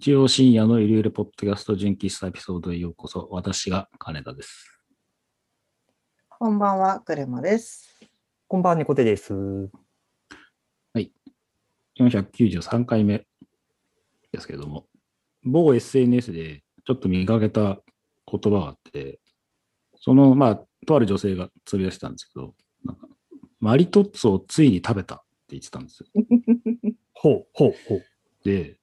日曜深夜のゆるゆるポッドキャスト純喫茶エピソードへようこそ。私が金田です。こんばんは、クレマです。こんばんは、猫手です。493回目ですけれども、某 SNS でちょっと見かけた言葉があって、その、まあ、とある女性がつぶやしてたんですけど、なんかマリトッツォをついに食べたって言ってたんですよ。ほう、ほう、ほう。で、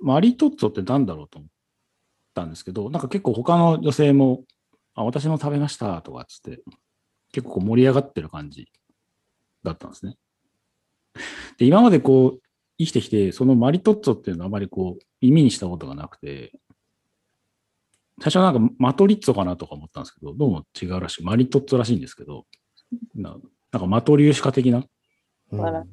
マリトッツォって何だろうと思ったんですけど、なんか結構他の女性も、あ、私も食べましたとかっつって、結構こう盛り上がってる感じだったんですね。で、今までこう、生きてきて、そのマリトッツォっていうのはあまりこう、耳にしたことがなくて、最初はなんかマトリッツォかなとか思ったんですけど、どうも違うらしい。マリトッツォらしいんですけど、ななんかマトリューシカ的なうん笑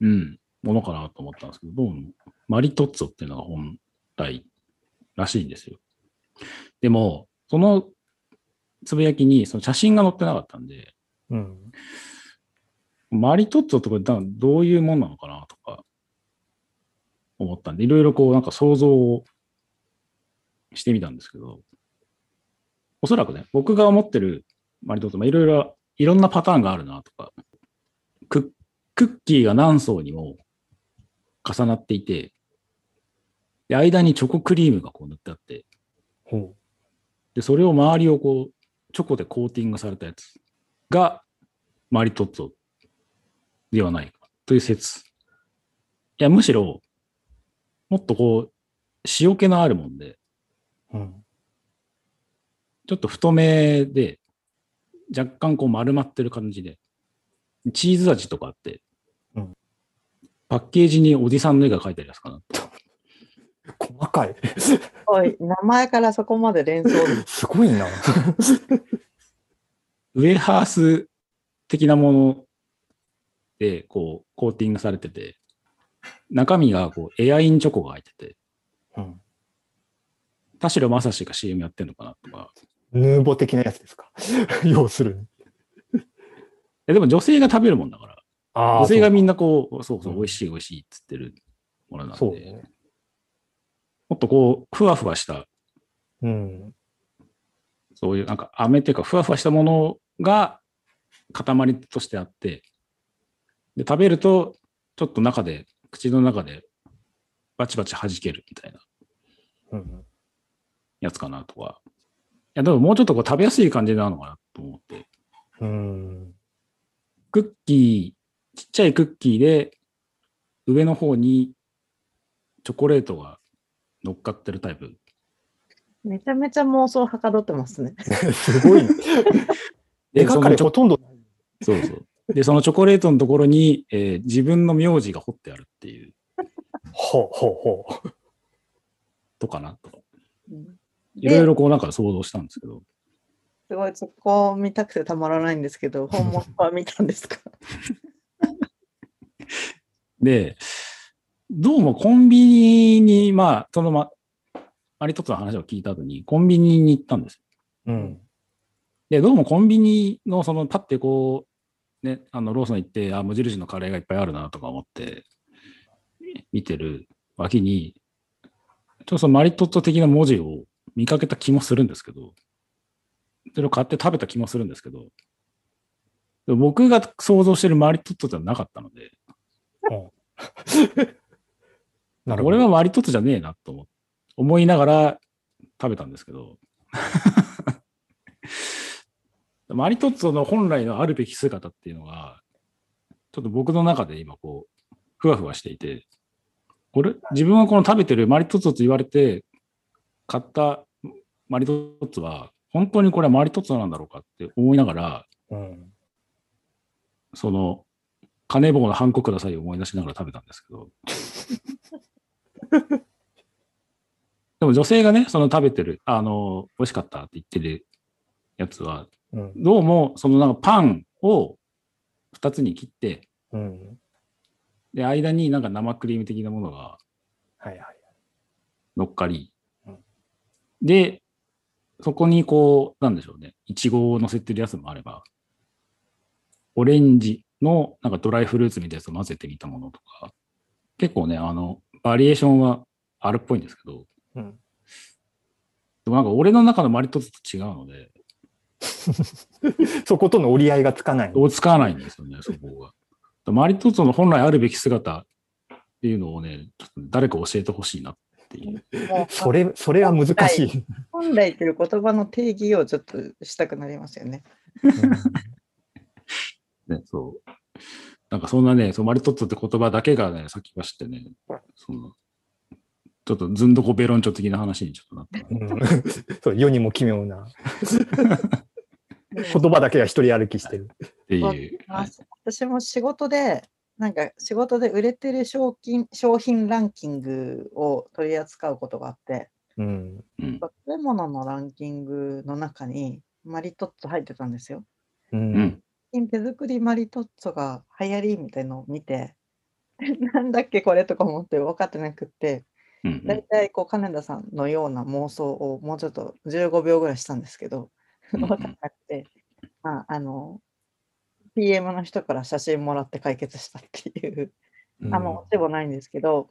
うん、ものかなと思ったんですけど、どうもマリトッツォっていうのが本来らしいんですよ。でも、そのつぶやきにその写真が載ってなかったんで、うん。マリトッツォとかだどういうもんなのかなとか思ったんで、いろいろこうなんか想像をしてみたんですけど、おそらくね、僕が思ってるマリトッツォ、まあ、いろいろ、いろんなパターンがあるなとか、ククッキーが何層にも重なっていて、で、間にチョコクリームがこう塗ってあって、ほで、それを周りをこう、チョコでコーティングされたやつが、マリトッツォではないかという説。いや、むしろ、もっとこう、塩気のあるもんで、う。うん。ちょっと太めで、若干こう丸まってる感じで、チーズ味とかあって、うんパッケージにおじさんの絵が描いてあるやつかな。細かい。おい、名前からそこまで連想で すごいな。ウェハース的なもので、こう、コーティングされてて、中身がこうエアインチョコが入ってて、うん。田代正史が CM やってんのかなとか。ヌーボ的なやつですか？要するに。えでも女性が食べるもんだから、あ女性がみんなこう、そうそう、うん美味しい美味しいっつってるものなんそうで、ね。もっとこう、ふわふわした、うん。そういうなんか飴っていうか、ふわふわしたものが塊としてあって、で、食べると、ちょっと中で、口の中でバチバチ弾けるみたいな。やつかなとか。いや、でももうちょっとこう食べやすい感じなのかなと思って。うん。クッキー、ちっちゃいクッキーで、上の方にチョコレートが乗っかってるタイプ？めちゃめちゃ妄想はかどってますね。すごいね。で、そのチョりほとんど。そうそう。で、そのチョコレートのところに、えー自分の名字が彫ってあるっていう、ほうほうほう。とかな？といろいでろこうなんか想像したんですけど、すごいそこを見たくてたまらないんですけど、本物は見たんですか？で、どうもコンビニに、まあ、そのま、マリトッツォの話を聞いた後に、コンビニに行ったんですよ。うん。で、どうもコンビニの、その、パッてこう、ね、あの、ローソン行って、あ、無印のカレーがいっぱいあるなとか思って、見てる脇に、ちょっとそのマリトッツォ的な文字を見かけた気もするんですけど、それを買って食べた気もするんですけど、僕が想像してるマリトッツォではなかったので、なるほど。俺はマリトッツォじゃねえなと思思いながら食べたんですけど、マリトッツォの本来のあるべき姿っていうのが、ちょっと僕の中で今こう、ふわふわしていて、これ、自分はこの食べてるマリトッツォと言われて、買ったマリトッツォは、本当にこれはマリトッツォなんだろうかって思いながら、うん。その、金棒のハンコくださいを思い出しながら食べたんですけど。でも女性がね、その食べてる、あの、美味しかったって言ってるやつは、うん。どうも、そのなんかパンを2つに切って、うん。で、間になんか生クリーム的なものがはいはい。乗っかりうん、で、そこにこう、なんでしょうね、いちごを乗せてるやつもあれば、オレンジのなんかドライフルーツみたいなやつを混ぜてみたものとか、結構ね、あの、バリエーションはあるっぽいんですけど、うん。でもなんか俺の中のマリトッツォと違うので、そことの折り合いがつかない。つかないんですよね、そこが。マリトッツォの本来あるべき姿っていうのをね、ちょっと誰か教えてほしいなっていう。それ、それは難しい。本来っていう言葉の定義をちょっとしたくなりますよね。ね、そう。なんかそんなね、そうマリトッツォって言葉だけがね、先走ってね、その、ちょっとずんどこベロンチョ的な話にちょっとなった。うん そう世にも奇妙な 言葉だけが一人歩きしてる。っていう。はい私も仕事で、なんか仕事で売れてる商品商品ランキングを取り扱うことがあって、うん。うん食べ物のランキングの中にマリトッツォ入ってたんですよ。う。うん近手作りマリトッツォが流行りみたいのを見て、なんだっけこれとか思って分かってなくって、うんうん大体こう金田さんのような妄想をもうちょっと15秒ぐらいしたんですけど、分かんなくて、まあ、あの、PM の人から写真もらって解決したっていう、あんまオチもないんですけど、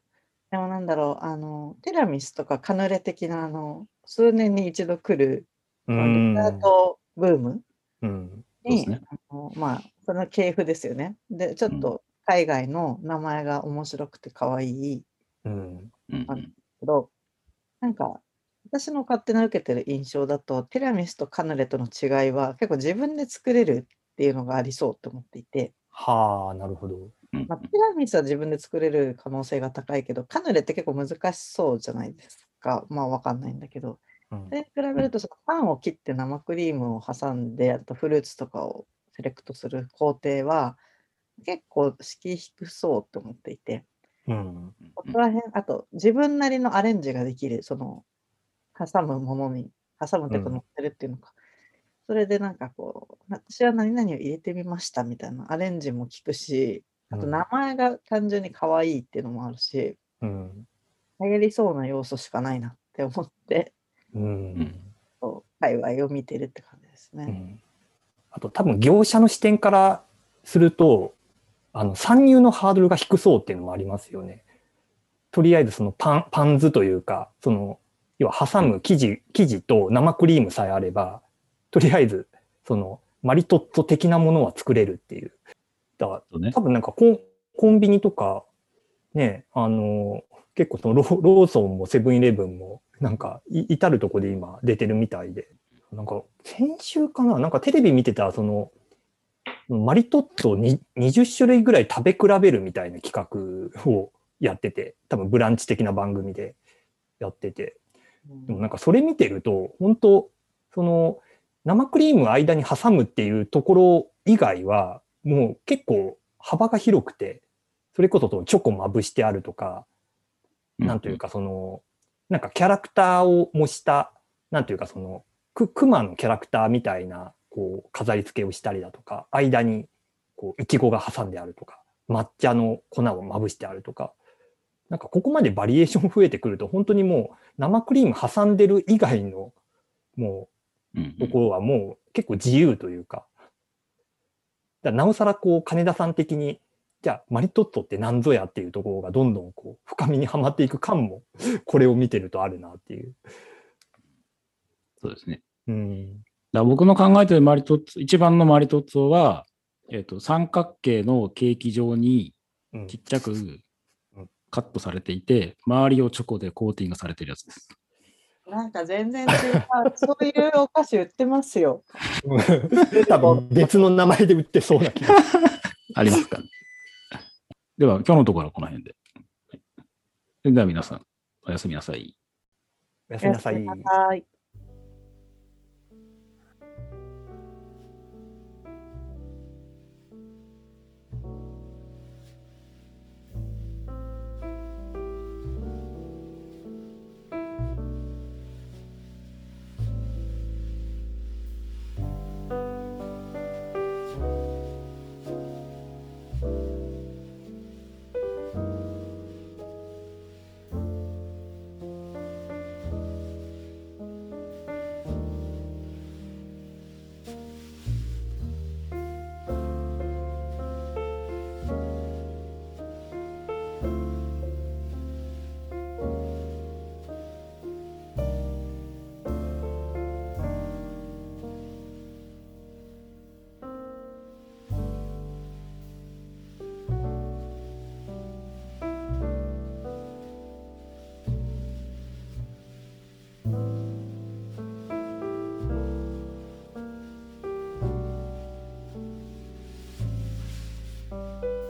でもなんだろう、あの、ティラミスとかカヌレ的な、あの、数年に一度来る、うデん。ザートブームうん。に、ね。あのまあ、その系譜ですよね。で、ちょっと海外の名前が面白くて可愛い。うん。うんあけど、なんか、私の勝手な受けてる印象だと、ティラミスとカヌレとの違いは結構自分で作れるっていうのがありそうと思っていて、はあ、なるほど。うんまあ、ティラミスは自分で作れる可能性が高いけど、カヌレって結構難しそうじゃないですか。まあわかんないんだけど。うんそれに比べると、そのパンを切って生クリームを挟んで、あとフルーツとかをセレクトする工程は結構敷居低そうと思っていて、うん。ここら辺、あと自分なりのアレンジができる、その挟むものに、挟むというかうん乗ってるっていうのか。それでなんかこう、私は何々を入れてみましたみたいなアレンジも聞くし、あとうん名前が単純に可愛いっていうのもあるし、うん。流行りそうな要素しかないなって思って、うん。界隈を見てるって感じですね。うんあと多分業者の視点からすると、あの、参入のハードルが低そうっていうのもありますよね。とりあえずそのパン、パンズというか、その、要は挟む生地、生地と生クリームさえあれば、とりあえず、その、マリトッツォ的なものは作れるっていう。だから、多分なんかコンコンビニとか、ね、あの、結構そのロローソンもセブンイレブンも、なんかい至るとこで今出てるみたいで、なんか先週かな？なんかテレビ見てた、その、マリトッツォに20種類ぐらい食べ比べるみたいな企画をやってて、多分ブランチ的な番組でやってて、でもなんかそれ見てると、本当その生クリームを間に挟むっていうところ以外は、もう結構幅が広くて、それこそチョコまぶしてあるとか、なんというかその、なんかキャラクターを模した、なんというかその、く、クマのキャラクターみたいな、こう、飾り付けをしたりだとか、間に、こう、イチゴが挟んであるとか、抹茶の粉をまぶしてあるとか、なんかここまでバリエーション増えてくると、本当にもう生クリーム挟んでる以外の、もうところはもう結構自由というか、だなおさらこう、金田さん的に、じゃあ、マリトッツォって何ぞやっていうところがどんどんこう、深みにはまっていく感も、これを見てるとあるなっていう。そうですね。うん。だ僕の考えてるマリトッツォ、一番のマリトッツォは、えっ、と、三角形のケーキ状にうんちっちゃくカットされていて、周りをチョコでコーティングされてるやつです。なんか全然違う。そういうお菓子売ってますよ。多分別の名前で売ってそうな気が。ありますかね。では、今日のところはこの辺で。はいそれでは皆さん、おやすみなさい。おやすみなさい。おやすみなさい Música